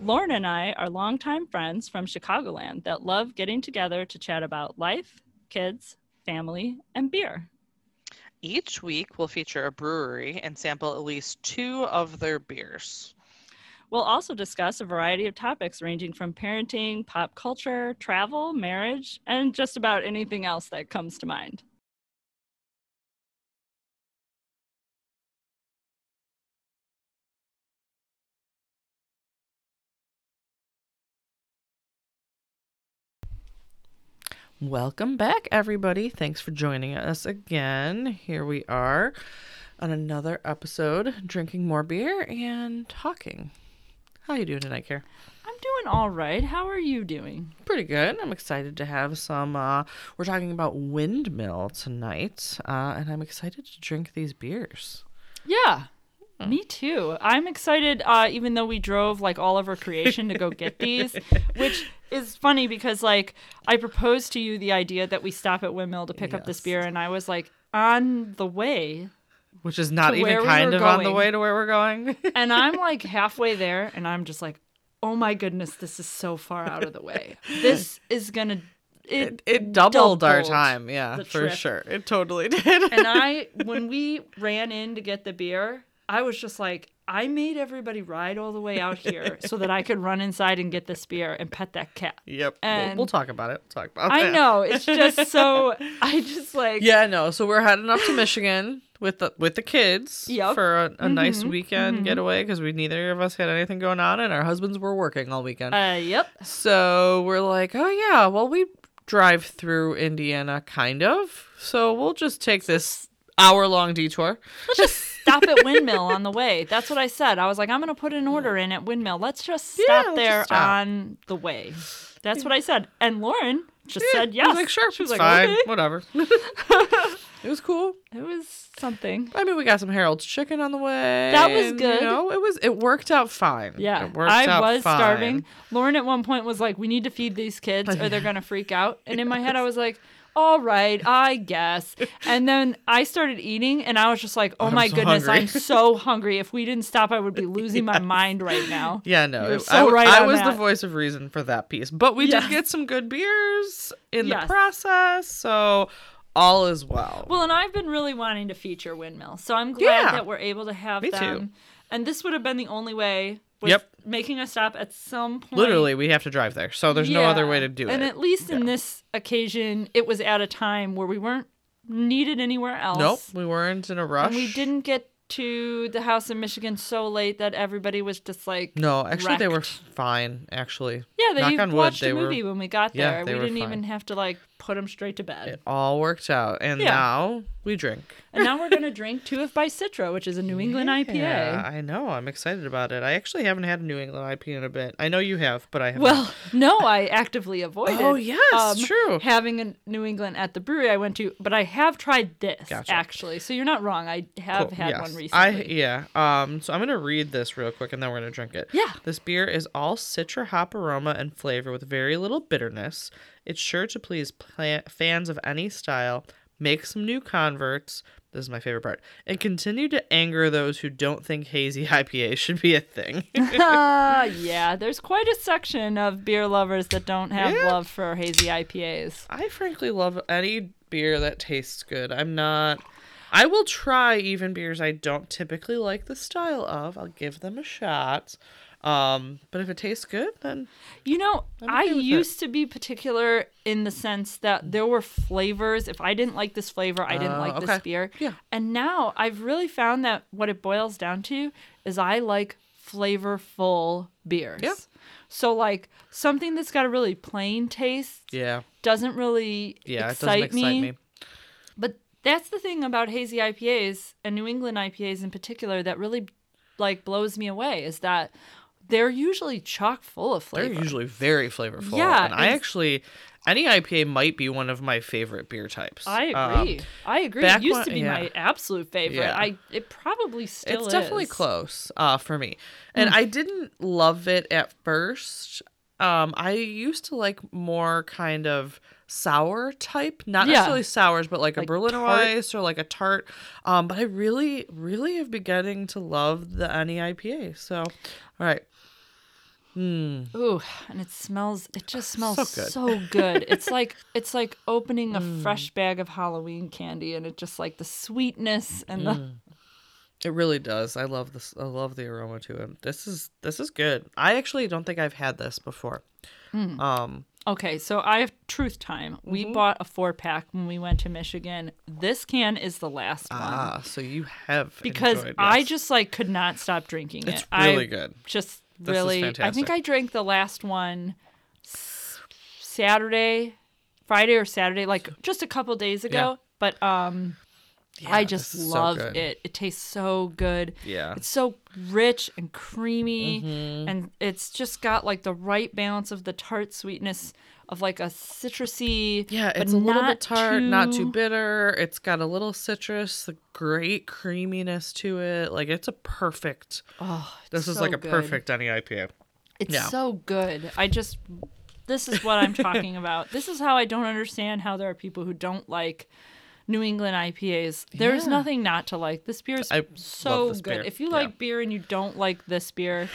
Lauren and I are longtime friends from Chicagoland that love getting together to chat about life, kids, family, and beer. Each week, we'll feature a brewery and sample at least two of their beers. We'll also discuss a variety of topics ranging from parenting, pop culture, travel, marriage, and just about anything else that comes to mind. Welcome back, everybody. Thanks for joining us again. Here we are on another episode, drinking more beer and talking. How you doing tonight, Care? I'm doing all right. How are you doing? Pretty good. I'm excited to have some. Uh, we're talking about windmill tonight, uh, and I'm excited to drink these beers. Yeah, me too. I'm excited, uh, even though we drove like all over creation to go get these, which is funny because like I proposed to you the idea that we stop at Windmill to pick up this beer, and I was like on the way, Which is not even we kind were of on the way to where we're going. and I'm like halfway there, and I'm just like, oh my goodness, this is so far out of the way. This is gonna. it, It, it doubled, our time. Yeah, for sure. It totally did. and I, when we ran in to get the beer, I was just like, I made everybody ride all the way out here so that I could run inside and get the spear and pet that cat. yep. we'll, and- we'll talk about it. We'll talk about I it. know it's just so. I just like Yeah, no. So we're heading up to Michigan with the with the kids Yep. for a, a nice Mhm, weekend mhm. getaway because we neither of us had anything going on, and our husbands were working all weekend. Uh, yep. so we're like, oh yeah, well we drive through Indiana, kind of. So we'll just take this hour long detour. Let's just stop at Windmill on the way. That's what I said. I was like, I'm gonna put an order in at Windmill. Let's just Yeah, stop let's there just stop. on the way. That's what I said. And Lauren just Yeah, said I was like, sure, She was like, fine, okay. whatever. it was cool. It was something. I mean, we got some Harold's chicken on the way. That was good. You know, it was it worked out fine. Yeah, it worked I out was fine. starving. Lauren at one point was like, "We need to feed these kids, or they're gonna freak out." And in my head, I was like, "All right, I guess." And then I started eating, and I was just like, "Oh I'm my so goodness, hungry." I'm so hungry. If we didn't stop, I would be losing my mind right now." Yeah, no, You're so I, right I was the voice of reason for that piece. But we Yes. did get some good beers in Yes. the process, so all is well. Well, and I've been really wanting to feature Windmill, so I'm glad Yeah. that we're able to have Me too. them. And this would have been the only way. Was Yep. Making a stop at some point. Literally, we have to drive there, so there's no other way to do And it. And at least in this occasion, it was at a time where we weren't needed anywhere else. Nope, we weren't in a rush. And we didn't get to the house in Michigan so late that everybody was just like, No, actually, they were fine. Actually, yeah, they knock on wood, watched they a were- movie when we got yeah, there. they we were didn't fine. even have to like put them straight to bed. it all worked out, and Yeah. now we drink. and now we're gonna drink Two of by Citra, which is a New England IPA. Yeah, I know. I'm excited about it. I actually haven't had a New England IPA in a bit. I know you have, but I haven't. Well, no, I actively avoided. Oh, yes, true. Having a New England at the brewery I went to, but I have tried this Gotcha. actually. So you're not wrong. I have Cool, had yes. one recently. I yeah. Um. So I'm gonna read this real quick, and then we're gonna drink it. Yeah. This beer is all citra hop aroma and flavor with very little bitterness. It's sure to please pla- fans of any style. Make some new converts. This is my favorite part, and continue to anger those who don't think hazy IPA should be a thing. Ah, yeah, there's quite a section of beer lovers that don't have Yeah. love for hazy IPAs. I frankly love any beer that tastes good. I'm not. I will try even beers I don't typically like the style of. I'll give them a shot. Um, but if it tastes good, then You know, I'm I okay with it. used to be particular in the sense that there were flavors. If I didn't like this flavor, I didn't Oh, like okay. this beer. Yeah. And now I've really found that what it boils down to is I like flavorful beers. Yeah. So like something that's got a really plain taste yeah, doesn't really yeah, it doesn't excite me. But that's the thing about hazy IPAs and New England IPAs in particular that really like blows me away is that they're usually chock full of flavor. They're usually very flavorful. Yeah, and I actually, NE IPA might be one of my favorite beer types. I Um, agree. I agree. It used when- to be yeah. my absolute favorite. Yeah. I it probably still it's definitely close uh, for me. And I didn't love it at first. Um, I used to like more kind of sour type, not Yeah. necessarily sours, but like, Like a Berliner tart. Weiss or like a tart. Um, but I really, really have been getting to love the NE IPA. So, all right. Hmm. Ooh, and it smells. It just smells So so good. good. It's like it's like opening a Mm. fresh bag of Halloween candy, and it just like the sweetness and the. Mm. It really does. I love this. I love the aroma to it. This is this is good. I actually don't think I've had this before. Mm. Um, Okay, so I have truth time. We Mm-hmm. bought a four pack when we went to Michigan. This can is the last one ah, so you have because enjoyed, I just like could not stop drinking it's it. I really good. just This is really. I think. I drank the last one Saturday, Friday or Saturday, like just a couple days ago. But um, I just is so love it. It tastes so good. Yeah. It's so rich and creamy, Mm-hmm. and it's just got like the right balance of the tart sweetness of like a citrusy. Yeah, but it's a little bit tart, not too bitter. It's got a little citrus, a great creaminess to it. Like it's a perfect. Oh, This is like a good. perfect NE IPA. It's Yeah. so good. I just this is what I'm talking about. This is how I don't understand how there are people who don't like New England IPAs. There's Yeah. nothing not to like. This beer is I so good. beer. If you Yeah. like beer and you don't like this beer,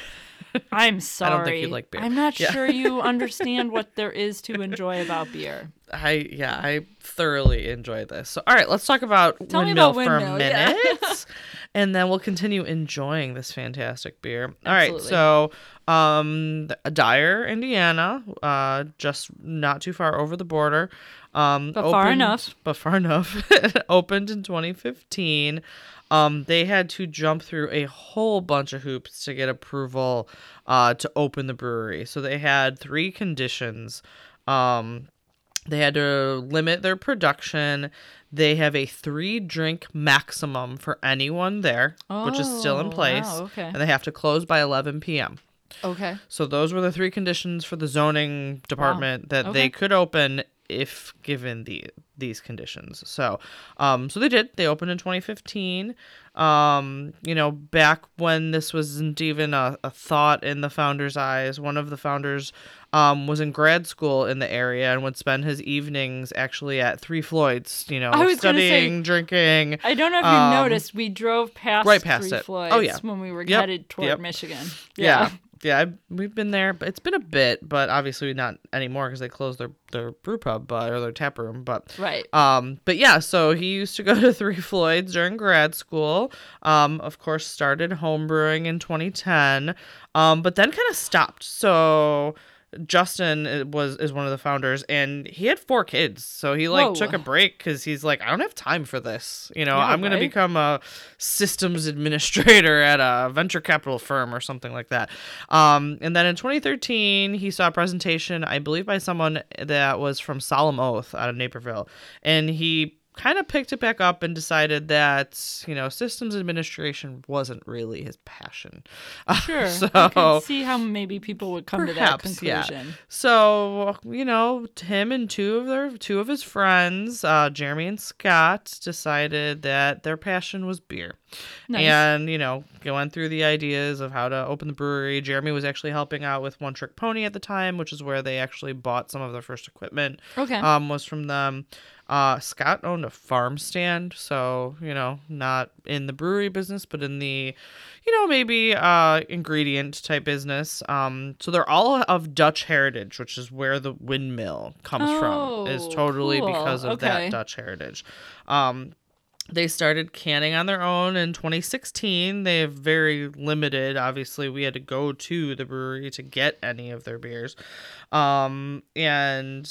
I'm sorry. don't think you'd like beer. I'm not Yeah. sure you understand what there is to enjoy about beer. I yeah, I thoroughly enjoy this. So all right, let's talk about Tell windmill, about for Windmill, a yeah. minute, and then we'll continue enjoying this fantastic beer. All right, Absolutely. so um, Dyer, Indiana, uh, just not too far over the border. Um, But far enough. But far enough. opened in 2015. Um, they had to jump through a whole bunch of hoops to get approval uh, to open the brewery. So they had three conditions. Um, they had to limit their production. They have a three drink maximum for anyone there, which is still in Oh, place. wow, okay. And they have to close by 11 p.m. Okay. So those were the three conditions for the zoning department that Okay. they could open if given the these conditions. So, um, so they did. They opened in 2015. Um, you know, back when this wasn't even a, a thought in the founder's eyes. One of the founders um, was in grad school in the area and would spend his evenings actually at Three Floyds. You know, I was gonna say- studying, drinking. I don't know if you Um, noticed, we drove past right past Three it. Oh, Floyds yeah. when we were Yep, headed toward yep. Michigan. Yeah. Yeah, I, we've been there, but it's been a bit, but obviously not anymore because they closed their their brew pub but, or their tap room. But Right. um, but yeah, so he used to go to Three Floyds during grad school. Um, of course, started homebrewing in 2010. Um, but then kind of stopped. So Justin uh, was is one of the founders, and he had four kids. So he like Whoa. took a break because he's like, I don't have time for this. You know, Yeah, I'm gonna become a systems administrator at a venture capital firm or something like that. Um, and then in 2013, he saw a presentation, I believe, by someone that was from Solemn Oath out of Naperville, and he kind of picked it back up and decided that you know systems administration wasn't really his passion. Sure. so I can see how maybe people would come Perhaps, to that yeah. conclusion. So you know, him and two of their two of his friends, uh, Jeremy and Scott, decided that their passion was beer, Nice. and you know, going through the ideas of how to open the brewery. Jeremy was actually helping out with One Trick Pony at the time, which is where they actually bought some of their first equipment. Okay. Um, was from them. Uh, Scott owned a farm stand, so you know, not in the brewery business, but in the, you know, maybe uh ingredient type business. Um, so they're all of Dutch heritage, which is where the windmill comes from. Is Oh, totally cool. because of Okay. that Dutch heritage. Um, they started canning on their own in 2016. They have very limited. Obviously, we had to go to the brewery to get any of their beers, um, and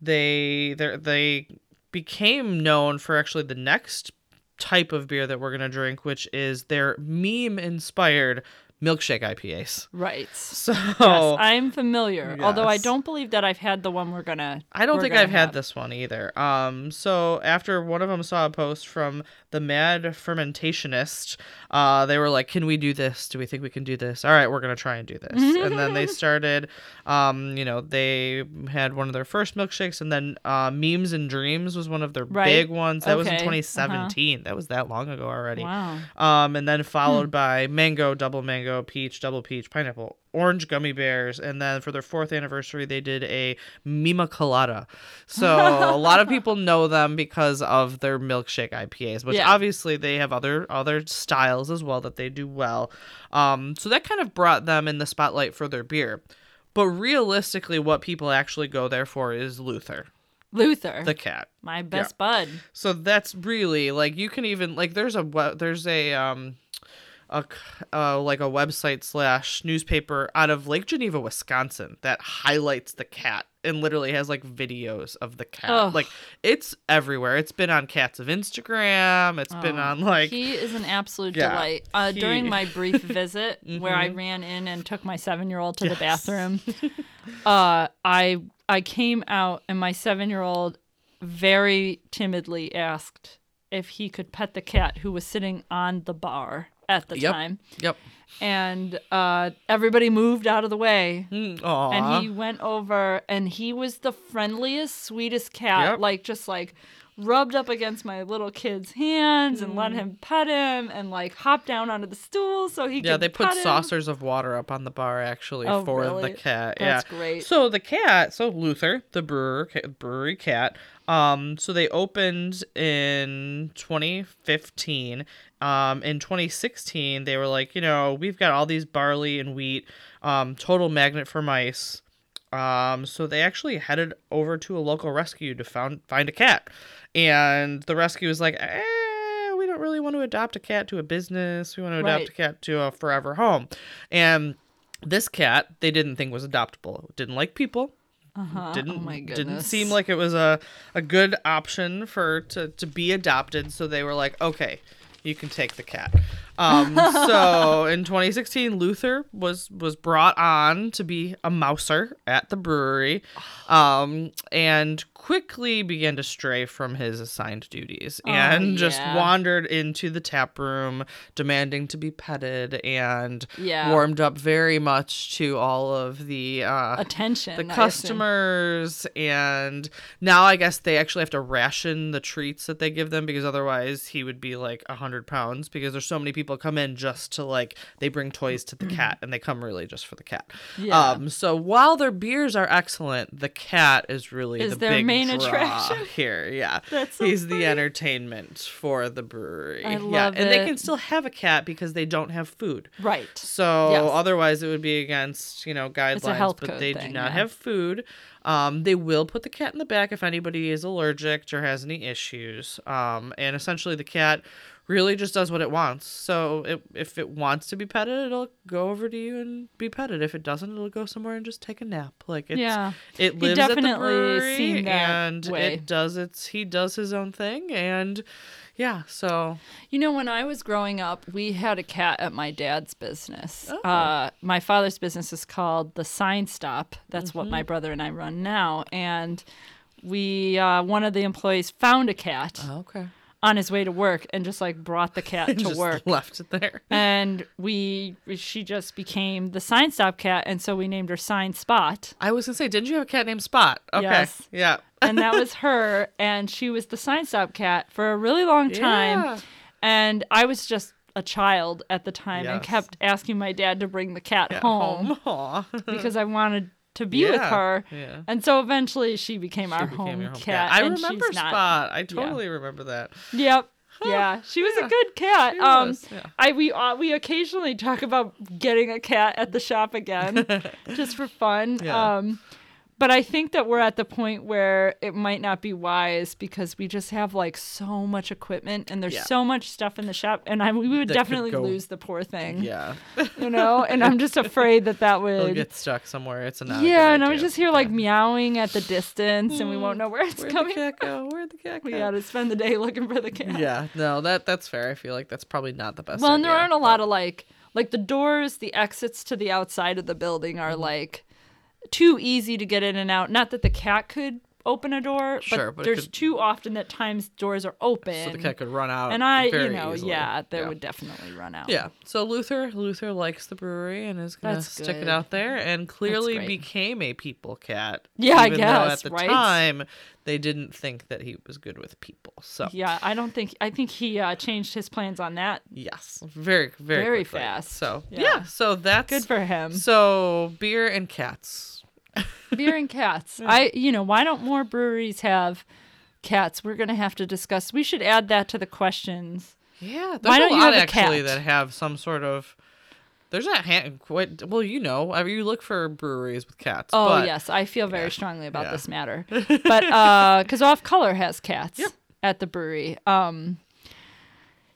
they they they became known for actually the next type of beer that we're gonna drink, which is their meme inspired milkshake IPAs. Right. So Yes, I'm familiar. Although I don't believe that I've had the one we're gonna. I don't think I've had this one either. Um, so after one of them saw a post from the Mad Fermentationist, uh, they were like, "Can we do this? Do we think we can do this? All right, we're gonna try and do this." and then they started, um, you know, they had one of their first milkshakes, and then uh, Memes and Dreams was one of their Right. big ones. That was in Okay. Uh-huh. 2017. That was that long ago already. Wow. Um, and then followed Hmm. by mango, double mango, peach, double peach, pineapple, orange gummy bears, and then for their fourth anniversary, they did a Mima Colada. So a lot of people know them because of their milkshake IPAs, which Yeah. obviously they have other other styles as well that they do well. Um, so that kind of brought them in the spotlight for their beer. But realistically, what people actually go there for is Luther, Luther, the cat. my best bud. So that's really like you can even like there's a there's a um a uh, like a website slash newspaper out of Lake Geneva, Wisconsin that highlights the cat and literally has like videos of the cat. Like it's everywhere. It's been on Cats of Instagram. It's been Oh, on like he is an absolute Yeah, delight. Uh, During my brief visit, where I Mhm. ran in and took my seven-year-old to the bathroom, uh, I I came out and my seven-year-old very timidly asked if he could pet the cat who was sitting on the bar at the Yep. time, yep. and uh, everybody moved out of the way. Mm, and he went over and he was the friendliest sweetest cat Yep. like just like rubbed up against my little kid's hands and Mm. let him pet him and like hop down onto the stool so he yeah, they put pet him. saucers of water up on the bar actually Oh, for the really? cat. That's yeah. great. So the cat, so Luther, the brewer, brewery cat. Um, so they opened in 2015. Um, in 2016, they were like, you know, we've got all these barley and wheat. Um, total magnet for mice. Um, so they actually headed over to a local rescue to found find a cat, and the rescue was like, eh, we don't really want to adopt a cat to a business. We want to adopt Right. a cat to a forever home, and this cat they didn't think was adoptable. Didn't like people. uh-huh. Didn't oh my didn't seem like it was a a good option for to to be adopted. So they were like, okay, you can take the cat. Um, so in 2016, Luther was was brought on to be a mouser at the brewery, um, and quickly began to stray from his assigned duties Oh, and just wandered into the tap room, demanding to be petted and Yeah. warmed up very much to all of the uh, attention the customers. And now i guess they actually have to ration the treats that they give them because otherwise he would be like 100 pounds because there's so many people come in just to like they bring toys to the cat and they come really just for the cat Yeah. um so while their beers are excellent the cat is really Is the their big main draw attraction? here yeah That's so he's funny. the entertainment for the brewery I yeah love and they can still have a cat because they don't have food right so Yes. otherwise, it would be against you know guidelines. health but they thing, do not yeah. have food. Um, they will put the cat in the back if anybody is allergic or has any issues. Um, and essentially, the cat really just does what it wants. So it, if it wants to be petted, it'll go over to you and be petted. If it doesn't, it'll go somewhere and just take a nap. Like it's, Yeah. it lives at the brewery and way. it does its. He does his own thing and. Yeah, so You know, when I was growing up, we had a cat at my dad's business. Oh. Uh, my father's business is called the Sign Stop. That's what Mm-hmm. my brother and I run now. And we, uh, one of the employees found a cat okay, on his way to work and just like brought the cat to work. left it there. And we, she just became the Sign Stop cat. And so we named her Sign Spot. I was gonna say, didn't you have a cat named Spot? Okay. Yes. Yeah. and that was her and she was the sign stop cat for a really long time Yeah. and i was just a child at the time and kept asking my dad to bring the cat At home, Aw. because i wanted to be with her yeah. and so eventually she became our became home, home cat, I and remember she's not Spot. I totally remember that. yep yeah she was yeah. a good cat She um was, yeah. i we uh, we occasionally talk about getting a cat at the shop again just for fun Yeah. um but I think that we're at the point where it might not be wise because we just have like so much equipment and there's Yeah. so much stuff in the shop, and I we would That definitely go- lose the poor thing, Yeah. you know. And I'm just afraid that that It'll would, get stuck somewhere. It's a not yeah. And I would just hear like meowing at the distance, and we won't mm. know where it's Where'd coming. the cat go? Where'd the cat go? We got to spend the day looking for the cat. Yeah. No, that that's fair. I feel like that's probably not the best. Well, and there aren't a but- lot of like like the doors, the exits to the outside of the building are mm-hmm. like too easy to get in and out. Not that the cat could open a door, Sure, but, but there's could- too often that times doors are open. So the cat could run out. and I, you know, easily. yeah, that would definitely run out. Yeah. So Luther, Luther likes the brewery and is gonna That's stick good. it out there, and clearly became a people cat. Yeah, I even though guess, at the right? time they didn't think that he was good with people. So Yeah, I don't think I think he uh, changed his plans on that. yes, very, very, Very quickly. fast. So Yeah. yeah. so that's Good for him. So beer and cats. Beer and cats. I, you know, why don't more breweries have cats? We're gonna have to discuss. We should add that to the questions. Yeah, there's Why a don't you lot a actually cat? that have some sort of. There's a hand. Quite, well, you know, I mean, you look for breweries with cats. Oh but yes, I feel very strongly about Yeah. this matter. But uh, because Off Color has cats Yep. at the brewery. Um,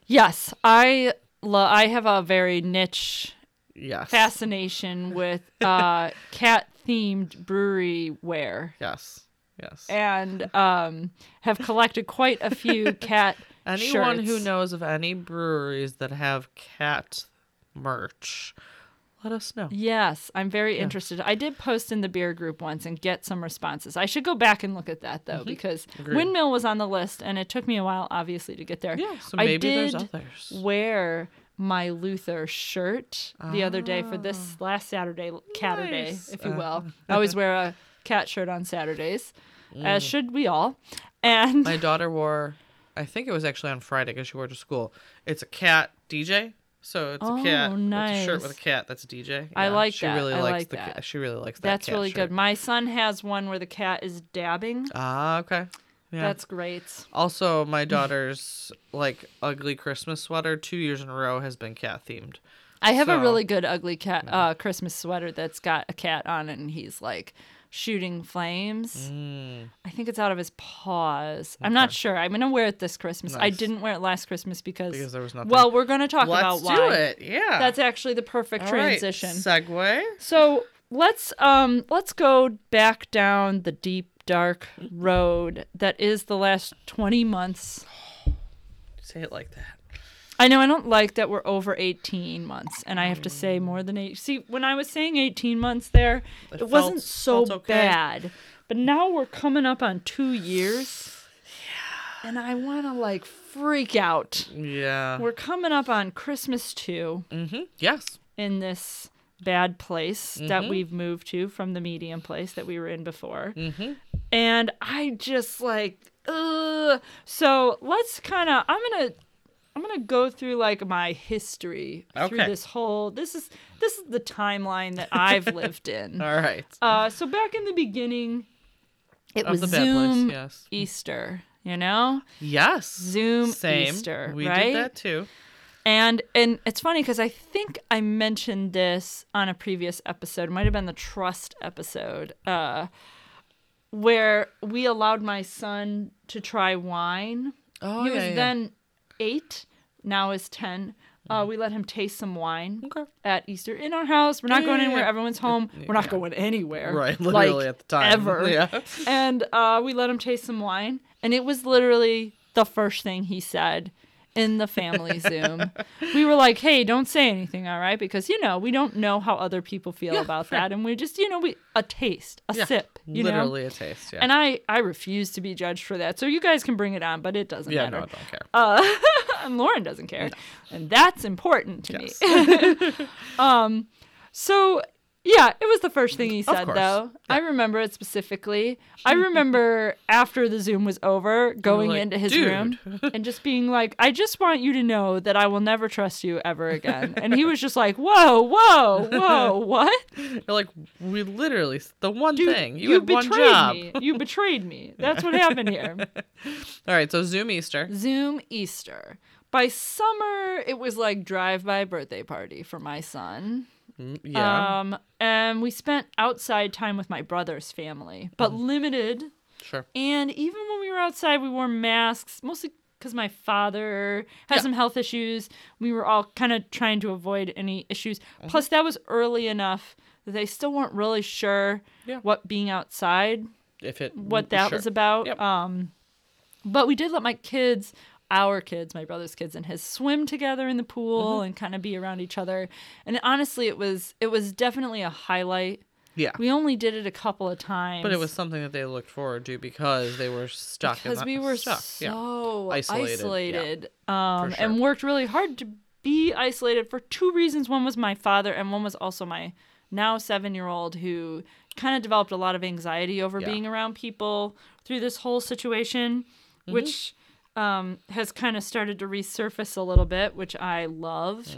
yes, I lo- I have a very niche Yes. fascination with uh, cat themed brewery wear. Yes. Yes. and um, have collected quite a few cat Anyone who knows of any breweries that have cat merch, let us know. Yes, I'm very interested. I did post in the beer group once and get some responses. I should go back and look at that though, because Mm-hmm. Agreed. Windmill was on the list, and it took me a while, obviously, to get there. Yeah, so I maybe there's others. Wear my Luther shirt the other day for this last Saturday, Catter Ah. Nice. if you Uh, will. I always wear a cat shirt on Saturdays, as should we all. And Mm. My daughter wore, I think it was actually on Friday because she wore it to school. It's a cat DJ. So it's a cat. Oh, It's a shirt with a cat that's a DJ. I like she that. Really I likes like the, that. Cat. She really likes that. That's really shirt. good. My son has one where the cat is dabbing. Ah, okay. Yeah. That's great. Also, my daughter's like ugly Christmas sweater two years in a row has been cat themed. I have a really good ugly cat uh, Christmas sweater that's got a cat on it, and he's like shooting flames. Mm. I think it's out of his paws. I'm not sure. I'm gonna wear it this Christmas. I didn't wear it last Christmas because, Because there was nothing. well, we're gonna talk let's about why. do it. Yeah. That's actually the perfect All right, transition. Segue. So let's um let's go back down the deep dark road that is the last 20 months Say it like that. I know I don't like that we're over 18 months and I have to say more than 8. See, when I was saying 18 months there, It it, wasn't felt- so felt okay. bad. But now we're coming up on 2 years. Yeah. And I want to like freak out. Yeah. We're coming up on Christmas too Mm-hmm. Yes. in this bad place that Mhm. we've moved to from the medium place that we were in before. Mm-hmm. and I just like ugh. So let's kind of I'm gonna I'm gonna go through like my history through this whole this is this is the timeline that I've lived in. All right. Uh, so back in the beginning, it Of was the Zoom place. Yes. Easter, you know, Yes. Zoom Same. Easter, we right? did that too. And and it's funny because I think I mentioned this on a previous episode. It might have been the trust episode, uh, where we allowed my son to try wine. Oh he yeah. was yeah. then eight, now is ten. Uh, we let him taste some wine Okay. at Easter in our house. We're not Yeah, going anywhere. Everyone's home. We're not going anywhere. Right. Literally like, at the time. ever. Yeah. And uh, we let him taste some wine, and it was literally the first thing he said in the family Zoom. We were like, "Hey, don't say anything, all right?" Because you know we don't know how other people feel Yeah, about fair. that, and we just, you know, we a taste, a Yeah. sip, you know. Literally a taste. Yeah. And I, I refuse to be judged for that. So you guys can bring it on, but it doesn't yeah. matter. No, I don't care. Uh, and Lauren doesn't care, and that's important to Yes. me. um, so yeah, it was the first thing he said, though. I remember it specifically. I remember after the Zoom was over, going like, into his "Dude." room and just being like, "I just want you to know that I will never trust you ever again." And he was just like, "Whoa, whoa, whoa, what? You're like we literally the one Dude, thing you, you betrayed me. You betrayed me. That's what happened here." All right. So Zoom Easter. Zoom Easter. By summer, it was like drive-by birthday party for my son. Mm, Yeah. Um, and we spent outside time with my brother's family, but Mm-hmm. limited. sure. And even when we were outside, we wore masks, mostly because my father had Yeah. some health issues. We were all kind of trying to avoid any issues. Mm-hmm. Plus, that was early enough that they still weren't really sure Yeah. what being outside If it what that sure. was about. Yep. Um, but we did let my kids our kids, my brother's kids and his swim together in the pool and kind of be around each other. And honestly, it was it was definitely a highlight. Yeah. We only did it a couple of times. But it was something that they looked forward to because they were stuck. in because we were stuck. so Isolated, isolated, yeah. um, sure. and worked really hard to be isolated for two reasons. One was my father, and one was also my now seven year old who kind of developed a lot of anxiety over Yeah. being around people through this whole situation, Mm-hmm. which um, has kind of started to resurface a little bit, which I loved.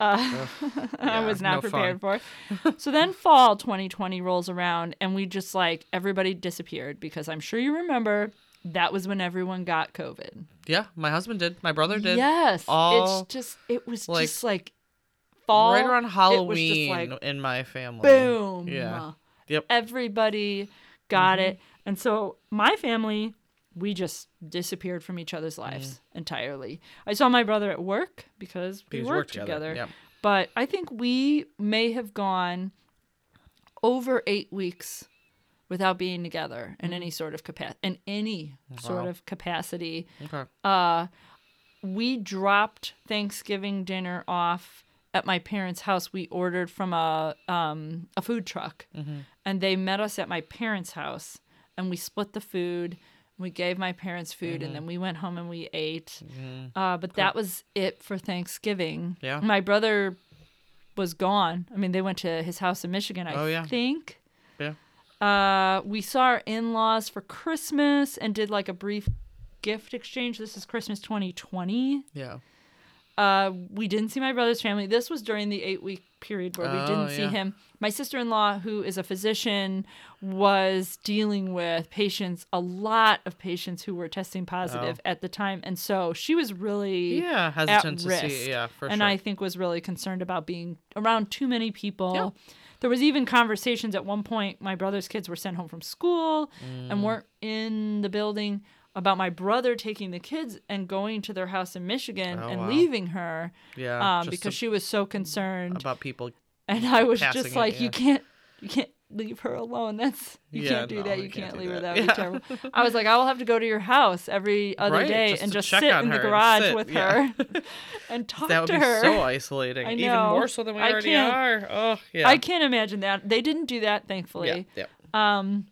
Uh, I Yeah, was not no fun. prepared for. so then fall 2020 rolls around, and we just like everybody disappeared because I'm sure you remember that was when everyone got COVID. Yeah, my husband did. My brother did. Yes, All, it's just it was like, just like fall right around it was just, Halloween like, in my family. boom. Yeah. Yep. Everybody got Mm-hmm. it. And so my family, we just disappeared from each other's lives entirely. I saw my brother at work because we Because worked worked together, together. But I think we may have gone over eight weeks without being together in any sort of capacity in any sort of capacity Okay. uh, we dropped Thanksgiving dinner off at my parents' house. We ordered from a um, a food truck, and they met us at my parents' house, and we split the food. We gave my parents food, and then we went home and we ate. Uh, but that was it for Thanksgiving. Yeah. my brother was gone. I mean, they went to his house in Michigan. I Oh, yeah. think. Yeah. Uh, we saw our in-laws for Christmas and did like a brief gift exchange. This is Christmas 2020. Yeah. Uh, we didn't see my brother's family. This was during the eight-week period where we Oh, didn't see him. My sister-in-law, who is a physician, was dealing with patients, a lot of patients who were testing positive at the time, and so she was really Oh. Yeah. at Hesitant to risk. see. Yeah, for and sure. I think was really concerned about being around too many people. Yeah. There was even conversations at one point. My brother's kids were sent home from school Mm. and weren't in the building about my brother taking the kids and going to their house in Michigan Oh, and wow. leaving her yeah. um, because a- she was so concerned. about people. and I was just it, like, you can't, you can't leave her alone. That's you Yeah, can't do no, that. you can't can't, leave her. that. Would Yeah. be terrible. I was like, I will have to go to your house every other Right, day just and just sit in the garage with yeah. her and talk That would to be her. so isolating. I Even more so than we I already can't- are. Oh, yeah. I can't imagine that. They didn't do that, Yeah. thankfully. Yeah. Um,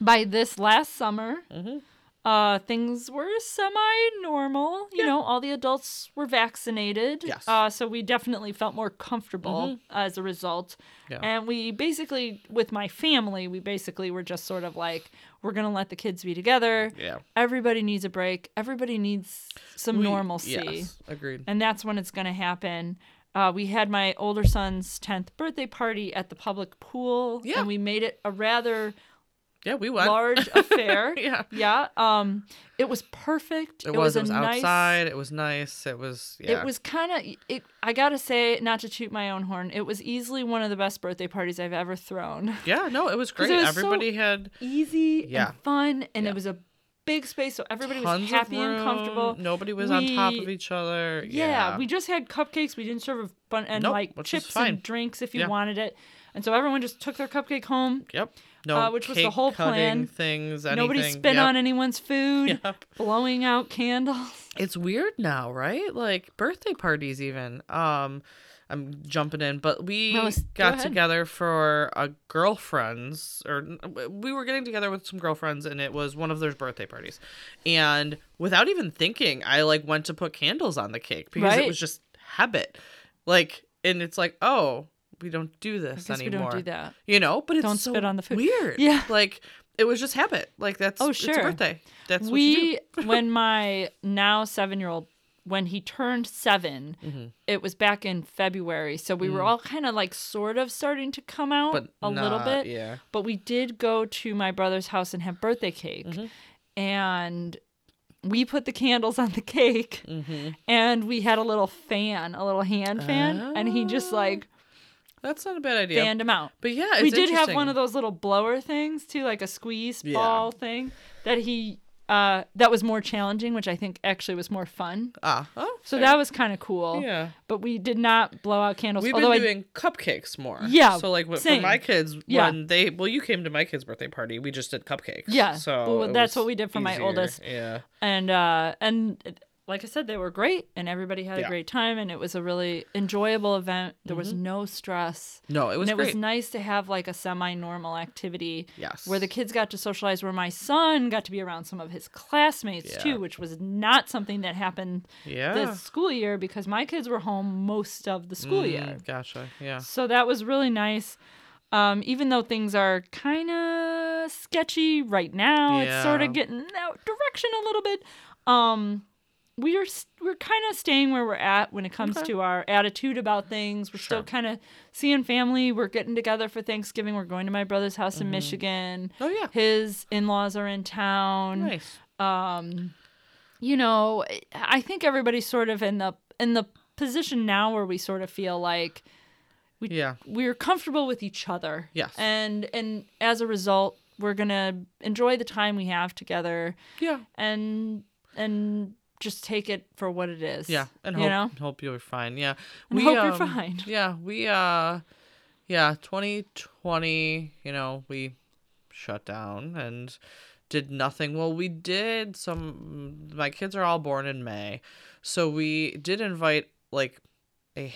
by this last summer, Mm-hmm. Uh, things were semi-normal. You know, all the adults were vaccinated. Yes. Uh, so we definitely felt more comfortable as a result. Yeah. And we basically, with my family, we basically were just sort of like, we're gonna let the kids be together. Yeah. Everybody needs a break. Everybody needs some We- normalcy Yes. Agreed. and that's when it's going to happen. Uh, we had my older son's 10th birthday party at the public pool, Yeah. and we made it a rather Yeah, we went. large affair. Yeah. yeah. Um, it was perfect. It, was. a It was nice, outside. It was nice. It was. Yeah. It was kind of. It. I gotta say, not to toot my own horn, it was easily one of the best birthday parties I've ever thrown. Yeah. No, it was great. it was so Everybody had Easy Yeah. and fun, and Yeah. it was a big space, so everybody was happy and comfortable. Nobody was on top of each other. Yeah, Yeah. we just had cupcakes. We didn't serve a bun and Nope, like chips and drinks if you Yeah. wanted it. And so everyone just took their cupcake home. Yep. No. uh, which was the whole plan. Things. Anything. Nobody spit yep. on anyone's food, Yep. blowing out candles. It's weird now, right? Like birthday parties, even. Um, I'm jumping in, but we No, s- go got together for a girlfriend's, or we were getting together with some girlfriends, and it was one of their birthday parties. And without even thinking, I like went to put candles on the cake because it was just habit. Like, and it's like, oh, we don't do I this guess we don't do that. You know, but it's Don't so spit on the food. Weird. Yeah. Like it was just habit. Like that's Oh, It's sure. a birthday. That's we do. when my now seven year old when he turned 7 Mm-hmm. it was back in February, so we were all kind of like sort of starting to come out Mm. But a little bit. yeah. But we did go to my brother's house and have birthday cake, Mm-hmm. and we put the candles on the cake, Mm-hmm. and we had a little fan, a little hand fan, and he just Oh. like That's not a bad idea. fanned them out. But yeah, it's we did have one of those little blower things too, like a squeeze Yeah. ball thing that he uh that was more challenging, which I think actually was more fun. Ah, oh, So fair. that was kind of cool. yeah. But we did not blow out candles. We've although been I doing cupcakes more. Yeah, So like wh- for my kids, Yeah. when they well, you came to my kid's birthday party, we just did cupcakes. Yeah, So well, that's what we did for my oldest. Yeah. and uh and like I said, they were great and everybody had Yeah. a great time and it was a really enjoyable event. There was no stress. No, it was and it great. was nice to have like a semi-normal activity yes. where the kids got to socialize where my son got to be around some of his classmates Yeah. too which was not something that happened yeah. this school year because my kids were home most of the school year Mm, Gotcha. Yeah. so that was really nice um, even though things are kind of sketchy right now it's sort of getting that direction a little bit um, we are we're kind of staying where we're at when it comes Okay. to our attitude about things. We're still kind of seeing family. We're getting together for Thanksgiving. We're going to my brother's house in Michigan. Oh yeah. His in-laws are in town. Nice. Um, you know, I think everybody's sort of in the in the position now where we sort of feel like we Yeah. we're comfortable with each other. Yes. And and as a result, we're gonna enjoy the time we have together Yeah. and and just take it for what it is. Yeah. And you hope know, hope you're fine. Yeah. And hope you're fine. Yeah. We uh yeah, 2020, you know, we shut down and did nothing. Well, we did some my kids are all born in May. So we did invite like a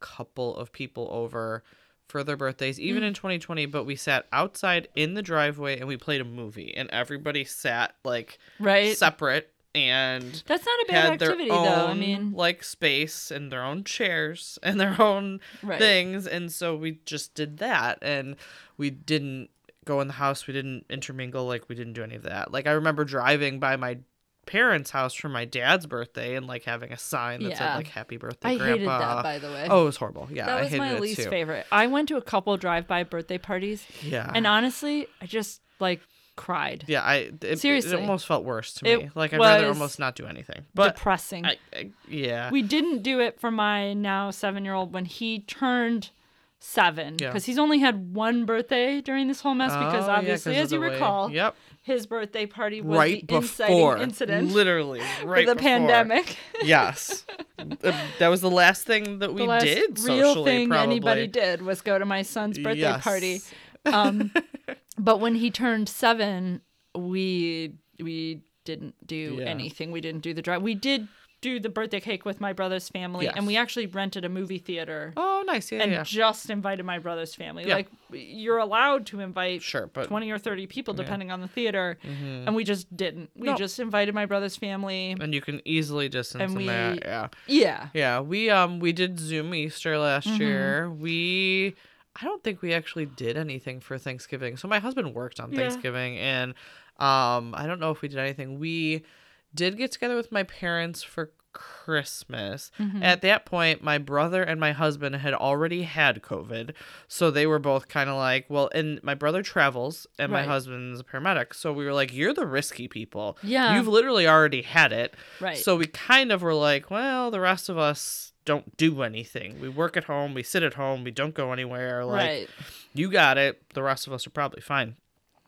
couple of people over for their birthdays Mm. even in 2020 but we sat outside in the driveway and we played a movie and everybody sat like right? separate and That's not a bad activity, own though. I mean, like space and their own chairs and their own Right. things and so we just did that and we didn't go in the house we didn't intermingle like we didn't do any of that like i remember driving by my parents house for my dad's birthday and like having a sign that Yeah. said like happy birthday I grandpa hated that, by the way. oh it was horrible yeah that was my least too. favorite. I went to a couple drive-by birthday parties, yeah and honestly, I just like cried. yeah i it, it almost felt worse to It me like i'd rather almost not do anything but Depressing. I, I yeah we didn't do it for my now seven-year-old when he turned seven Yeah. because he's only had one birthday during this whole mess because Oh, yeah, obviously 'cause of as you way- recall yep his birthday party was right the before incident literally right for the before. pandemic yes Uh, that was the last thing that we the last did real socially thing probably anybody did was go to my son's birthday Yes. party um, but when he turned seven, we we didn't do Yeah. anything. We didn't do the drive. We did do the birthday cake with my brother's family, and we actually rented a movie theater oh nice yeah and yeah just invited my brother's family. Yeah. Like you're allowed to invite sure but twenty or thirty people. Mm-hmm. depending on the theater, and we just didn't. We No. just invited my brother's family. and you can easily distance And from we- that yeah Yeah. yeah we um we did zoom easter last Mm-hmm. year we i don't think we actually did anything for thanksgiving so my husband worked on Yeah. thanksgiving and um i don't know if we did anything we did get together with my parents for Christmas. Mm-hmm. At that point, my brother and my husband had already had COVID. So they were both kind of like, well, and my brother travels and my husband's a paramedic. So we were like, you're the risky people. Yeah. You've literally already had it. Right. So we kind of were like, well, the rest of us don't do anything. We work at home, we sit at home, we don't go anywhere. Like, right. you got it. The rest of us are probably fine.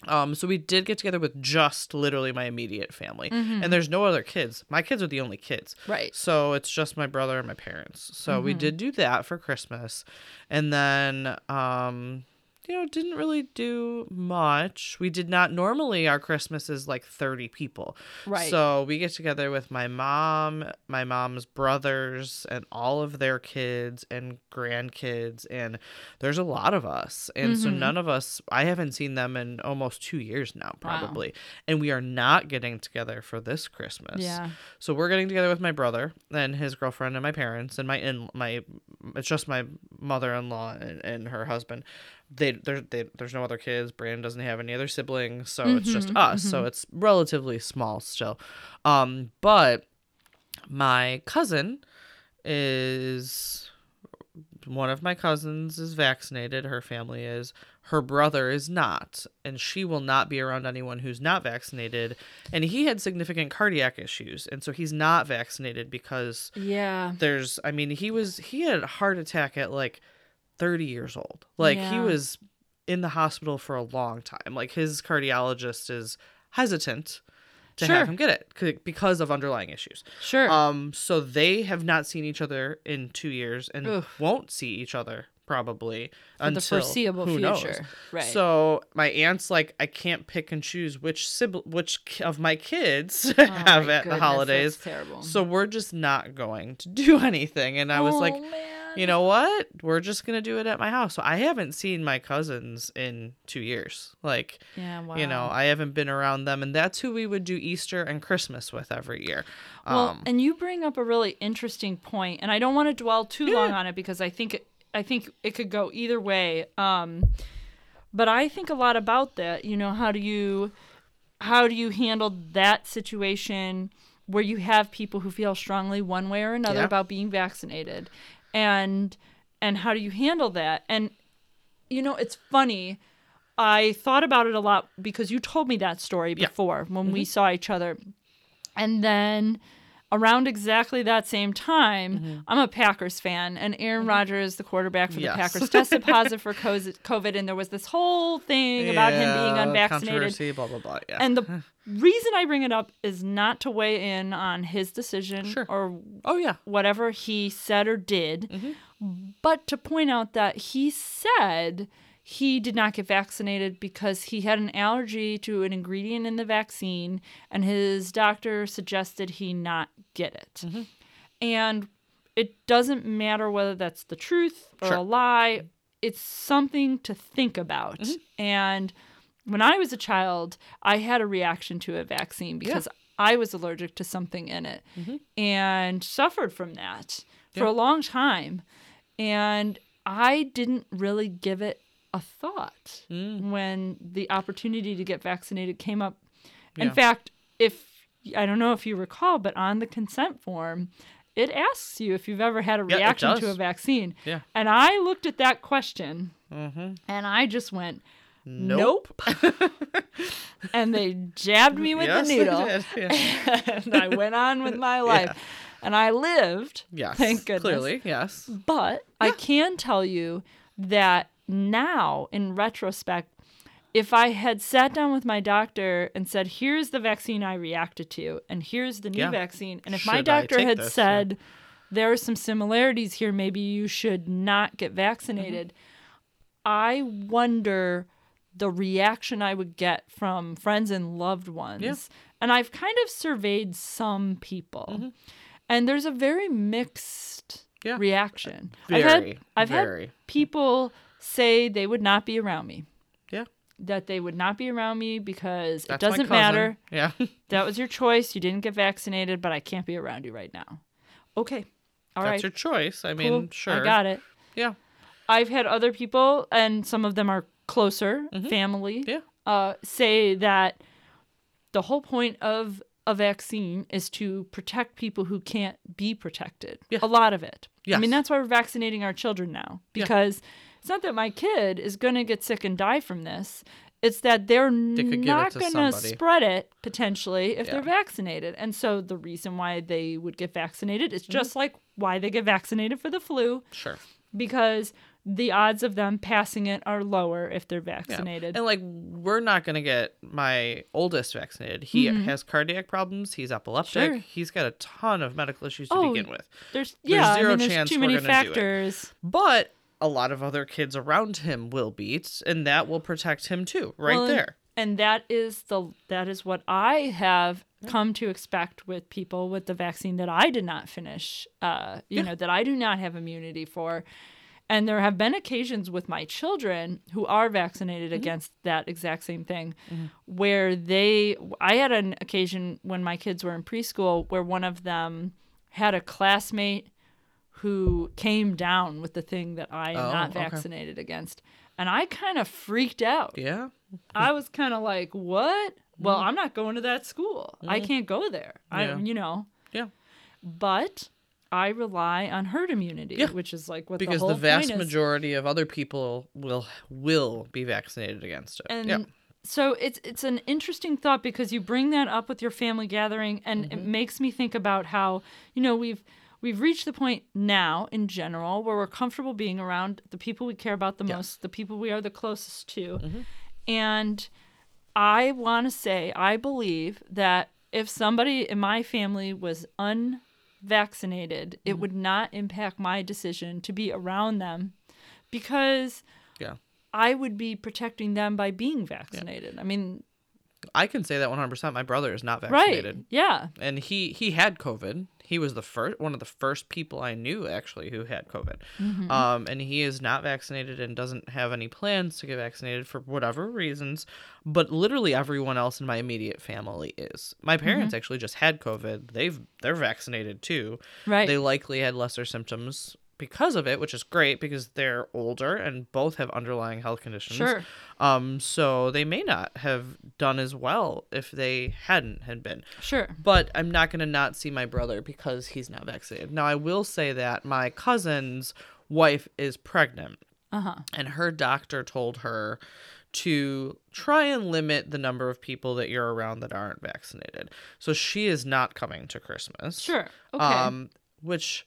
Um, so we did get together with just literally my immediate family, and there's no other kids. My kids are the only kids, Right. so it's just my brother and my parents. So we did do that for Christmas, and then um, you know, didn't really do much. We did not normally our Christmas is like 30 people. Right. So we get together with my mom, my mom's brothers, and all of their kids and grandkids. And there's a lot of us. And so Mm-hmm. none of us, I haven't seen them in almost two years now, Wow. probably. And we are not getting together for this Christmas. Yeah. So we're getting together with my brother and his girlfriend and my parents and my in my it's just my mother-in-law and, and her husband. They there they, there's no other kids. Brandon doesn't have any other siblings, so it's just us. So it's relatively small still. Um, but my cousin is one of my cousins is vaccinated her family is her brother is not and she will not be around anyone who's not vaccinated and he had significant cardiac issues and so he's not vaccinated because Yeah. there's i mean he was he had a heart attack at like 30 years old like he was in the hospital for a long time like his cardiologist is hesitant to Sure. have him get it c- because of underlying issues Sure. um, so they have not seen each other in two years and Oof. won't see each other probably the until the foreseeable who knows. future. Right. So my aunt's like, I can't pick and choose which sibling, which of my kids Oh have my at the holidays. that's terrible. So we're just not going to do anything. And I was like, Oh, man. You know what? We're just gonna do it at my house. So I haven't seen my cousins in two years. Like, Yeah, wow. you know, I haven't been around them, and that's who we would do Easter and Christmas with every year. Well, Um, and you bring up a really interesting point, and I don't want to dwell too long on it because I think it, I think it could go either way. Um, but I think a lot about that. You know, how do you how do you handle that situation where you have people who feel strongly one way or another Yeah. about being vaccinated, and and how do you handle that? And you know, it's funny. I thought about it a lot because you told me that story Yeah. before when Mm-hmm. we saw each other. And then around exactly that same time, Mm-hmm. I'm a Packers fan, and Aaron Rodgers, the quarterback for Yes. the Packers, tested positive for COVID, and there was this whole thing about him being unvaccinated. Controversy, blah blah blah. Yeah. And the reason I bring it up is not to weigh in on his decision Sure. or oh yeah. whatever he said or did, Mm-hmm. but to point out that he said he did not get vaccinated because he had an allergy to an ingredient in the vaccine and his doctor suggested he not get it. Mm-hmm. And it doesn't matter whether that's the truth or Sure. a lie, it's something to think about. Mm-hmm. And when I was a child, I had a reaction to a vaccine because I was allergic to something in it and suffered from that for a long time. And I didn't really give it a thought Mm. when the opportunity to get vaccinated came up. In fact, if I don't know if you recall, but on the consent form, it asks you if you've ever had a Yeah, reaction to a vaccine. Yeah. And I looked at that question Mm-hmm. and I just went, Nope. and they jabbed me with yes, the needle. Yeah. and I went on with my life. And I lived. Yes. Thank goodness. Clearly, yes. But I can tell you that now, in retrospect, if I had sat down with my doctor and said, here's the vaccine I reacted to, and here's the new Yeah. vaccine, and if my Should I doctor had this? said, there are some similarities here, maybe you should not get vaccinated, I wonder the reaction I would get from friends and loved ones. And I've kind of surveyed some people. And there's a very mixed Mm-hmm. Yeah. reaction. Very, I've had I've very. had people say they would not be around me. Yeah. That they would not be around me because That's it doesn't matter. Yeah. That was your choice. You didn't get vaccinated, but I can't be around you right now. Okay. all right. That's your choice. I mean, cool. sure. I got it. Yeah. I've had other people, and some of them are closer, family, Mm-hmm. Yeah. uh, say that the whole point of a vaccine is to protect people who can't be protected. Yeah. A lot of it. I mean, that's why we're vaccinating our children now Yeah. It's not that my kid is going to get sick and die from this. It's that they're it not going to spread it potentially if they're vaccinated. And so the reason why they would get vaccinated is Mm-hmm. just like why they get vaccinated for the flu Sure. because the odds of them passing it are lower if they're Yeah. vaccinated. And like we're not gonna get my oldest vaccinated. He has cardiac problems. He's epileptic. Mm-hmm. Sure. He's got a ton of medical issues to Oh, begin with. there's there's yeah, zero I mean, there's chance too many factors. But a lot of other kids around him will beat, and that will protect him too, right Well, there. And that is the that is what I have come to expect with people with the vaccine that I did not finish. Uh, you Yeah. know that I do not have immunity for. And there have been occasions with my children who are vaccinated Mm-hmm. against that exact same thing, where they. I had an occasion when my kids were in preschool where one of them had a classmate who came down with the thing that I am Oh, not okay. vaccinated against. And I kind of freaked out. Yeah. I was kind of like, "What? Well, I'm not going to that school. I can't go there. I, Yeah. you know." Yeah. But I rely on herd immunity, Yeah. which is like what Because the, the, vast majority of other people will will be vaccinated against it. And yeah. so it's it's an interesting thought because you bring that up with your family gathering, and Mm-hmm. it makes me think about how you know we've we've reached the point now in general where we're comfortable being around the people we care about the most, the people we are the closest to, Mm-hmm. and I want to say I believe that if somebody in my family was unvaccinated, Mm-hmm. it would not impact my decision to be around them because Yeah. I would be protecting them by being vaccinated. I mean, I can say that 100%. My brother is not vaccinated. right? Yeah, and he he had COVID. He was the first one of the first people I knew actually who had COVID. Mm-hmm. Um, and he is not vaccinated and doesn't have any plans to get vaccinated for whatever reasons. But literally everyone else in my immediate family is. My parents Mm-hmm. actually just had COVID. They've they're vaccinated too. right. They likely had lesser symptoms because of it, which is great because they're older and both have underlying health conditions. Sure. Um, so they may not have done as well if they hadn't had been. sure. But I'm not going to not see my brother because he's not vaccinated. Now, I will say that my cousin's wife is pregnant, Uh huh. and her doctor told her to try and limit the number of people that you're around that aren't vaccinated. So she is not coming to Christmas. Sure. Okay. Um, which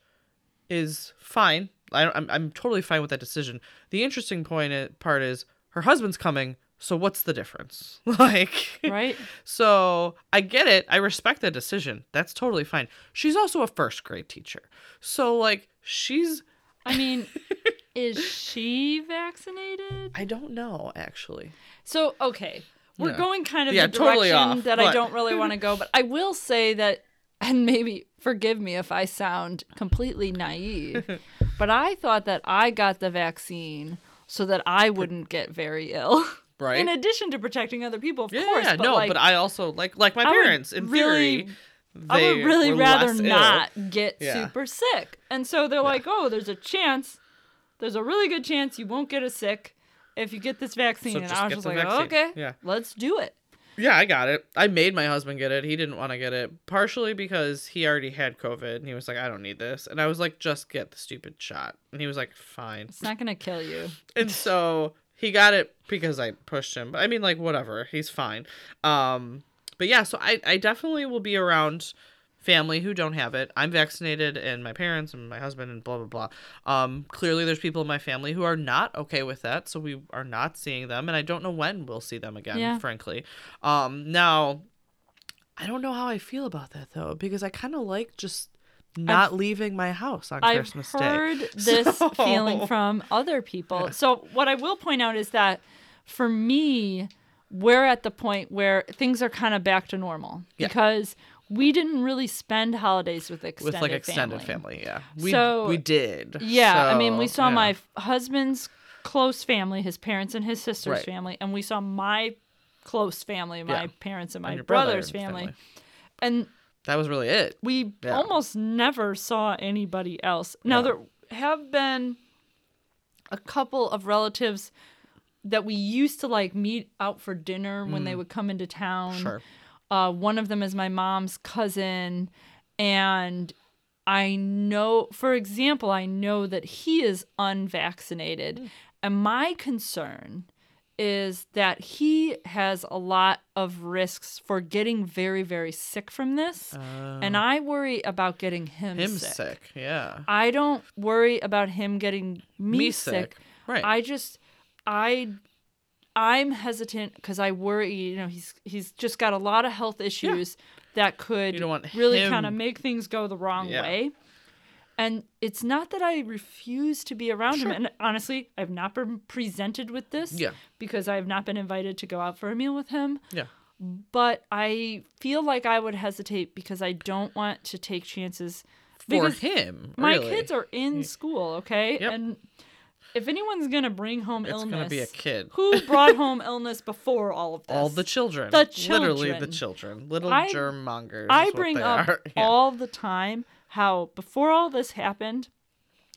is fine. I, I'm I'm totally fine with that decision. The interesting point i- part is her husband's coming. So what's the difference? Like, right. so I get it. I respect that decision. That's totally fine. She's also a first grade teacher. So like she's I mean, is she vaccinated? I don't know actually. So okay, we're going kind of Yeah, the totally off, that I don't really want to go, but I will say that, and maybe forgive me if I sound completely naive, but I thought that I got the vaccine so that I wouldn't get very ill. Right. In addition to protecting other people, of Yeah, course. yeah, but no, like, but I also like like my I parents in really- theory. I would really rather less ill. not get Yeah. super sick. And so they're like, oh, there's a chance, there's a really good chance you won't get a sick if you get this vaccine. So and I was just like, vaccine. okay, Yeah. let's do it. Yeah, I got it. I made my husband get it. He didn't want to get it, partially because he already had COVID and he was like, I don't need this. And I was like, just get the stupid shot. And he was like, fine. It's not going to kill you. And so he got it because I pushed him. But I mean, like, whatever. He's fine. Um, but yeah, so I, I definitely will be around family who don't have it. I'm vaccinated and my parents and my husband and blah blah blah. Um clearly there's people in my family who are not okay with that, so we are not seeing them and I don't know when we'll see them again, Yeah. frankly. Um now I don't know how I feel about that though because I kind of like just not leaving my house on I've Christmas Day. I've heard this So- feeling from other people. So what I will point out is that for me, we're at the point where things are kind of back to normal Yeah. because we didn't really spend holidays with extended family. with like extended family. family, yeah. We So- we did. Yeah, I mean, we saw yeah. my f- husband's close family, his parents and his sister's Right. family, and we saw my close family, my Yeah. parents and my And brother brother's and family. family. And That was really it. we Yeah. almost never saw anybody else. Now there have been a couple of relatives that we used to like meet out for dinner when they would come into town. Mm. Sure. Uh, one of them is my mom's cousin, and I know, for example, I know that he is unvaccinated, Mm. and my concern is that he has a lot of risks for getting very, very sick from this, and I worry about getting him, Uh, Him sick. sick. Yeah. I don't worry about him getting me, Me sick. sick. Right. I just I I'm hesitant because I worry, you know, he's he's just got a lot of health issues that could You don't want really kind of make things go the wrong Yeah. way. And it's not that I refuse to be around him. And honestly, I've not been presented with this Yeah. because I have not been invited to go out for a meal with him. Yeah. But I feel like I would hesitate because I don't want to take chances. For because him. my really. kids are in school, okay? Yep. And if anyone's gonna bring home It's illness, gonna be a kid. who brought home illness before all of this? All the children. The children. Literally the children. Little I- germ mongers. I bring up. Yeah. all the time how before all this happened,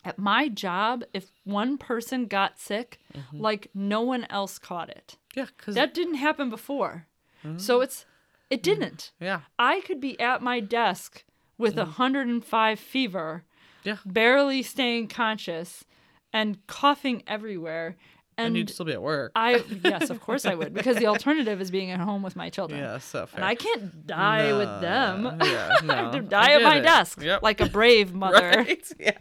at my job, if one person got sick, Mm-hmm. like no one else caught it. Yeah, because That didn't happen before. Mm-hmm. So it's it didn't. yeah, I could be at my desk with a 105 fever, Mm-hmm. Yeah. barely staying conscious, and coughing everywhere. and And you'd still be at work. I yes, of course I would, because the alternative is being at home with my children. yeah, so fair. And I can't die with them. Yeah, I have to die I at my it. desk Yep. like a brave mother. right. Yeah.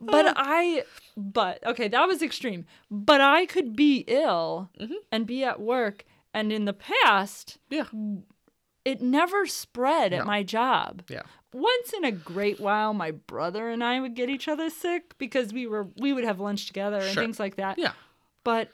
But I, but okay, that was extreme. But I could be ill Mm-hmm. and be at work, and in the past, Yeah. it never spread No. at my job. Yeah. Once in a great while my brother and I would get each other sick because we were we would have lunch together and Sure. things like that. Yeah. But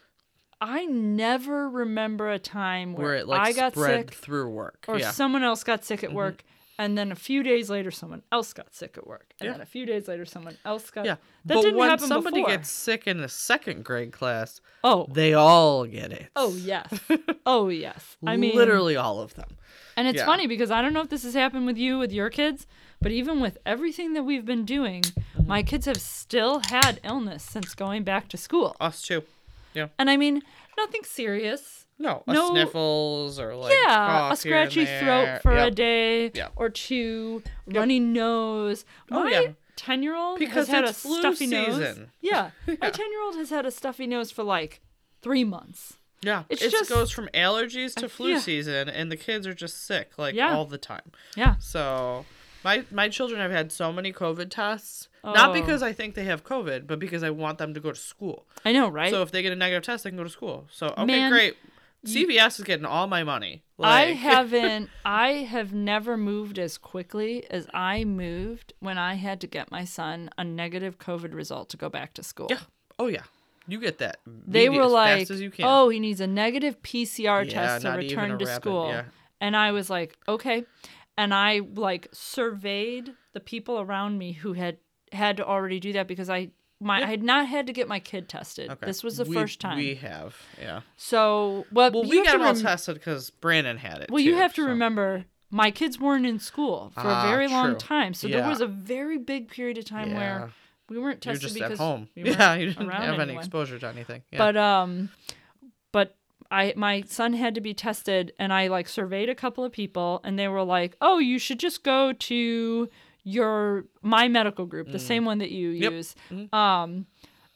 I never remember a time where, Where it like I got sick through work. or yeah. Mm-hmm. someone else got sick at work and then a few days later someone else got sick at work and Yeah. then a few days later someone else got yeah. that but didn't when happen somebody before. gets sick in a second grade class, oh they all get it. oh yes oh yes i mean literally all of them. and it's yeah. funny because i don't know if this has happened with you with your kids but even with everything that we've been doing Mm-hmm. my kids have still had illness since going back to school Us too. Yeah. And i mean nothing serious No, a No- sniffles or like yeah, a scratchy throat for a day Yep. or two, runny nose. Oh, My yeah. ten-year-old has had a flu stuffy nose. season. Yeah, my ten-year-old has had a stuffy nose for like three months. Yeah, It's it just- goes from allergies to flu yeah. season, and the kids are just sick like Yeah. all the time. Yeah, So my my children have had so many COVID tests, not Oh. because I think they have COVID, but because I want them to go to school. I know, right? So if they get a negative test, they can go to school. So okay, Man, great. CVS is getting all my money. I haven't. I have never moved as quickly as I moved when I had to get my son a negative COVID result to go back to school. Yeah. Oh yeah. You get that. they were like, fast as you can. "Oh, he needs a negative PCR Yeah, test to return to rapid, school." yeah. And I was like, "Okay." And I like surveyed the people around me who had had to already do that because I my I had not had to get my kid tested. Okay. This was the We- first time. we have. Yeah. so, well, Well, we got them all rem- tested because Brandon had it. Well, you have to so- remember my kids weren't in school for Ah, a very long time. So there was a very big period of time Yeah. where we weren't You're tested just because at home. we yeah, you didn't have any exposure to anything. Yeah. But um but I my son had to be tested and I like surveyed a couple of people and they were like, "Oh, you should just go to your my medical group, the same one that you Mm. Yep. use." Um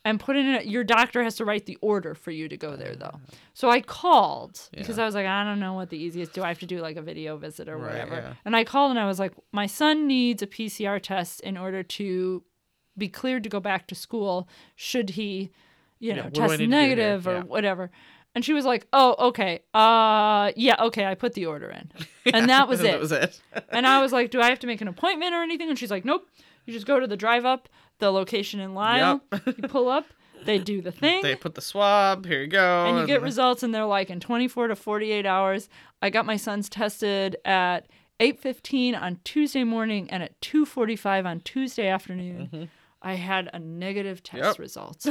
and put in a, your doctor has to write the order for you to go there though. So I called because I was like, I don't know what the easiest do. I have to do like a video visit or Right, whatever. yeah. And I called and I was like, my son needs a PCR test in order to be cleared to go back to school should he, you know, do I test negative or whatever. And she was like, "Oh, okay. Uh yeah, okay, I put the order in." And that was it. that was it. And I was like, "Do I have to make an appointment or anything?" And she's like, "Nope. You just go to the drive up, the location in Lisle. you pull up, they do the thing, they put the swab. Here you go. and you get results and they're like in 24 to 48 hours. I got my son's tested at 8:15 on Tuesday morning and at 2:45 on Tuesday afternoon. I had a negative test Mm-hmm. Yep. results.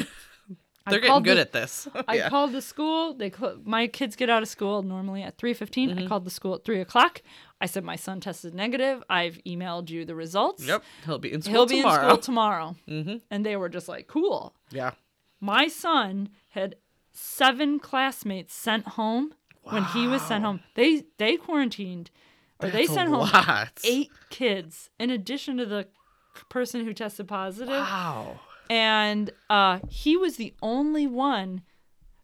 They're getting good the- at this. I yeah. called the school. They cl- my kids get out of school normally at three Mm-hmm. I called the school at three o'clock. I said my son tested negative. I've emailed you the results. Yep. He'll be in school He'll be tomorrow. in school tomorrow. Mm-hmm. And they were just like, "Cool." yeah. My son had seven classmates sent home when he was sent home. They they quarantined or they That's a sent home lot. eight kids in addition to the person who tested positive Wow. And uh, he was the only one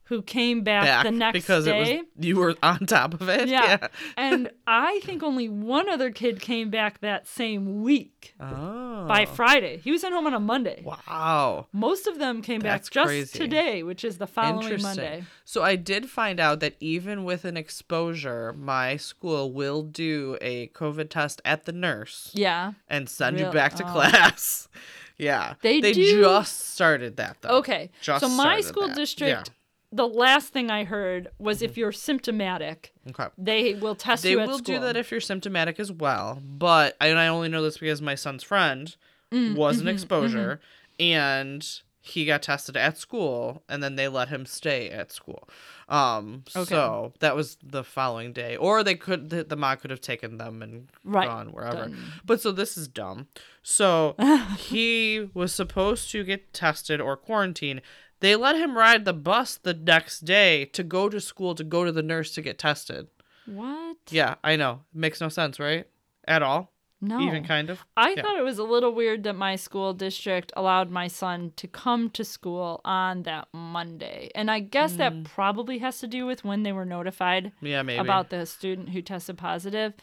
who came back, Back the next because day. it was you were on top of it. yeah. and I think only one other kid came back that same week Oh. by Friday. He was sent home on a Monday. Wow. Most of them came back just crazy. today, which is the following Monday. So I did find out that even with an exposure, my school will do a COVID test at the nurse Yeah. and send you back to Oh. class. Yeah. They they do- just started that though. Okay. Just so my school that. district, the last thing I heard was if you're symptomatic, Okay. they will test They you at will do that if you're symptomatic as well. But and I only know this because my son's friend Mm, was mm-hmm, an exposure and he got tested at school and then they let him stay at school. Um Okay. so that was the following day. Or they could the, the mob could have taken them and Right. gone wherever. Done. But so this is dumb. So he was supposed to get tested or quarantine. They let him ride the bus the next day to go to school to go to the nurse to get tested. what? Yeah, I know. Makes no sense, right? At all. No. Even kind of. I Yeah. thought it was a little weird that my school district allowed my son to come to school on that Monday. And I guess that probably has to do with when they were notified Yeah, maybe. about the student who tested positive.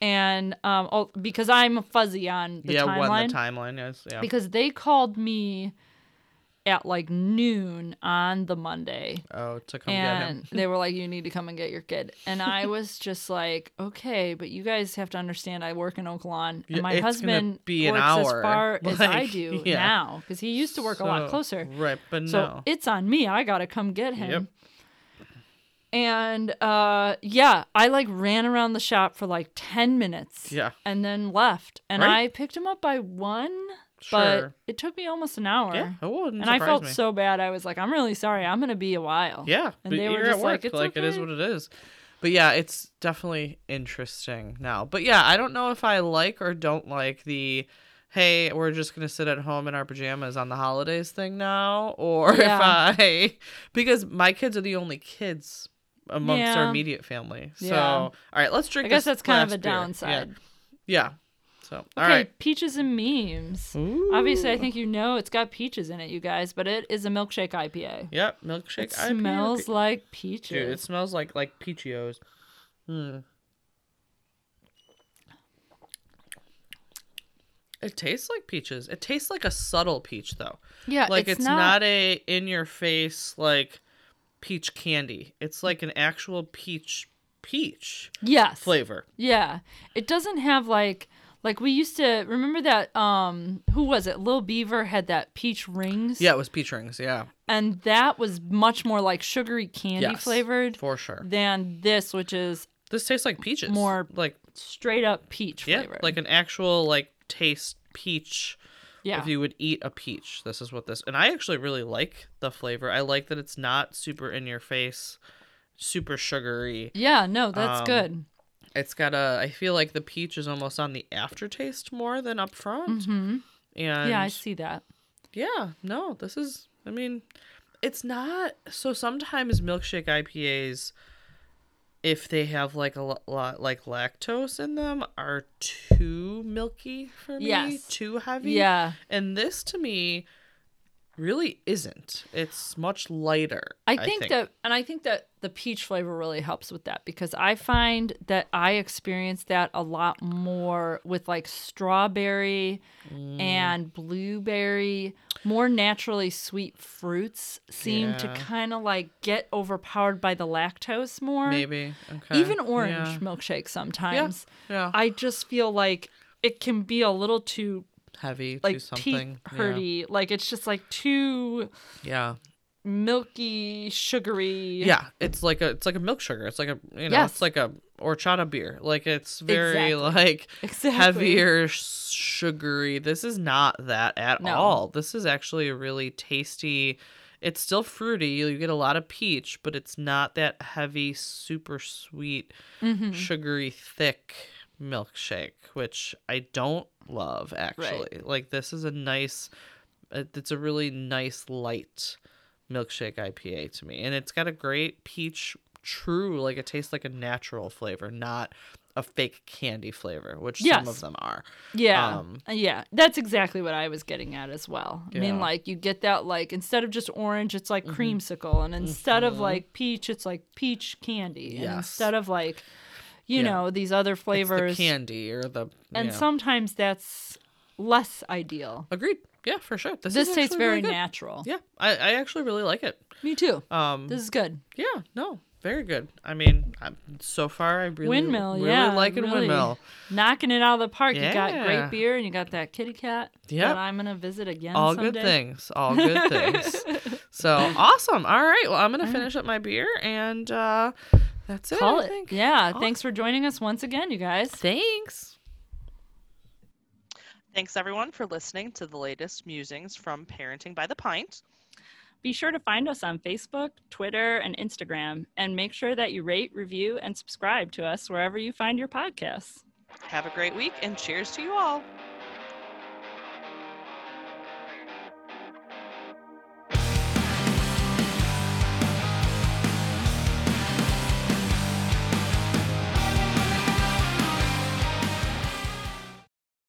And um, oh, because I'm fuzzy on the yeah, timeline, when the timeline is. Yeah. because they called me at like noon on the Monday. Oh, to come get and him. they were like, "You need to come and get your kid." And I was just like, "Okay, but you guys have to understand, I work in Oak Lawn, and my it's husband be works as hour. far as I do yeah. now because he used to work a lot closer. Right, but So no. it's on me. I gotta come get him. Yep. And uh, yeah, I like ran around the shop for like ten minutes. Yeah. And then left, and Right. I picked him up by one, Sure. but it took me almost an hour. yeah, it wouldn't And I felt me. so bad. I was like, I'm really sorry. I'm gonna be a while. Yeah, And they were just at like. "It's it is okay." what it is. But yeah, it's definitely interesting now. But yeah, I don't know if I like or don't like the hey, we're just gonna sit at home in our pajamas on the holidays thing now, or Yeah. if I because my kids are the only kids amongst our immediate family. So Yeah. all right, let's drink. I guess that's kind of a beer. Yeah. downside. Yeah. So all Okay, right. peaches and memes. Obviously, I think you know it's got peaches in it, you guys, but it is a milkshake IPA. Yep, milkshake. It IPA. smells like peaches. Dude, it smells like like peachios. Hmm. It tastes like peaches. It tastes like a subtle peach though. yeah, Like it's, it's, not... a in your face like peach candy. It's like an actual peach peach yes, flavor. Yeah, it doesn't have like like we used to remember that. Um, who was it? Lil Beaver had that peach rings. Yeah, it was peach rings. Yeah, and that was much more like sugary candy Yes, flavored for sure. than this, which is This tastes like peaches. More like straight up peach yeah, flavored. like an actual like taste peach. yeah, if you would eat a peach. This is what this, and I actually really like the flavor. I like that it's not super in your face, super sugary. yeah. No, that's Um, good. It's got a. I feel like the peach is almost on the aftertaste more than up front. hmm And Yeah, I see that. yeah, no, this is. I mean, it's not. So sometimes milkshake IPAs, if they have like a lo- lot like lactose in them, are too milky for me. Yes. Too heavy. Yeah, And this to me really isn't. It's much lighter. I think, that, and I think that the peach flavor really helps with that because I find that I experience that a lot more with like strawberry Mm. and blueberry, more naturally sweet fruits seem to kind of like get overpowered by the lactose more. maybe okay. Even orange Yeah. milkshake sometimes. yeah. I just feel like it can be a little too heavy like to something. teeth hurty. Like it's just like too Yeah. milky, sugary. yeah. It's like a it's like a milk sugar. It's like a you know Yes. it's like a horchata beer. Like it's very Exactly. like Exactly. heavier sugary. This is not that at No. all. This is actually a really tasty. It's still fruity. You get a lot of peach, but it's not that heavy, super sweet, Mhm. sugary, thick milkshake, which I don't love actually. Like this is a nice uh, it's a really nice light milkshake IPA to me. And it's got a great peach true like it tastes like a natural flavor, not a fake candy flavor, which some of them are. Yeah. Um, uh, yeah. That's exactly what I was getting at as well. I mean, like, you get that, like, instead of just orange, it's like mm-hmm. creamsicle. And instead of mm-hmm. like peach, it's like peach candy. And instead of like, you Yeah. know, these other flavors. the candy or the and yeah. sometimes that's less ideal. agreed. Yeah, for sure. This, This, is tastes very really natural. Yeah, I, I actually really like it. Me too. Um, This is good. yeah, no, very good. I mean, I'm, so far I really Windmill, really yeah. liking really Windmill. Knocking it out of the park. You got great beer and you got that kitty cat yeah I'm going to visit again All someday. good things. All good things. So awesome. All right. Well, I'm gonna finish up my beer and uh, that's it. Call I it. think. Yeah. Awesome. Thanks for joining us once again, you guys. Thanks. Thanks everyone for listening to the latest musings from Parenting by the Pint. Be sure to find us on Facebook, Twitter, and Instagram, and make sure that you rate, review, and subscribe to us wherever you find your podcasts. Have a great week and cheers to you all.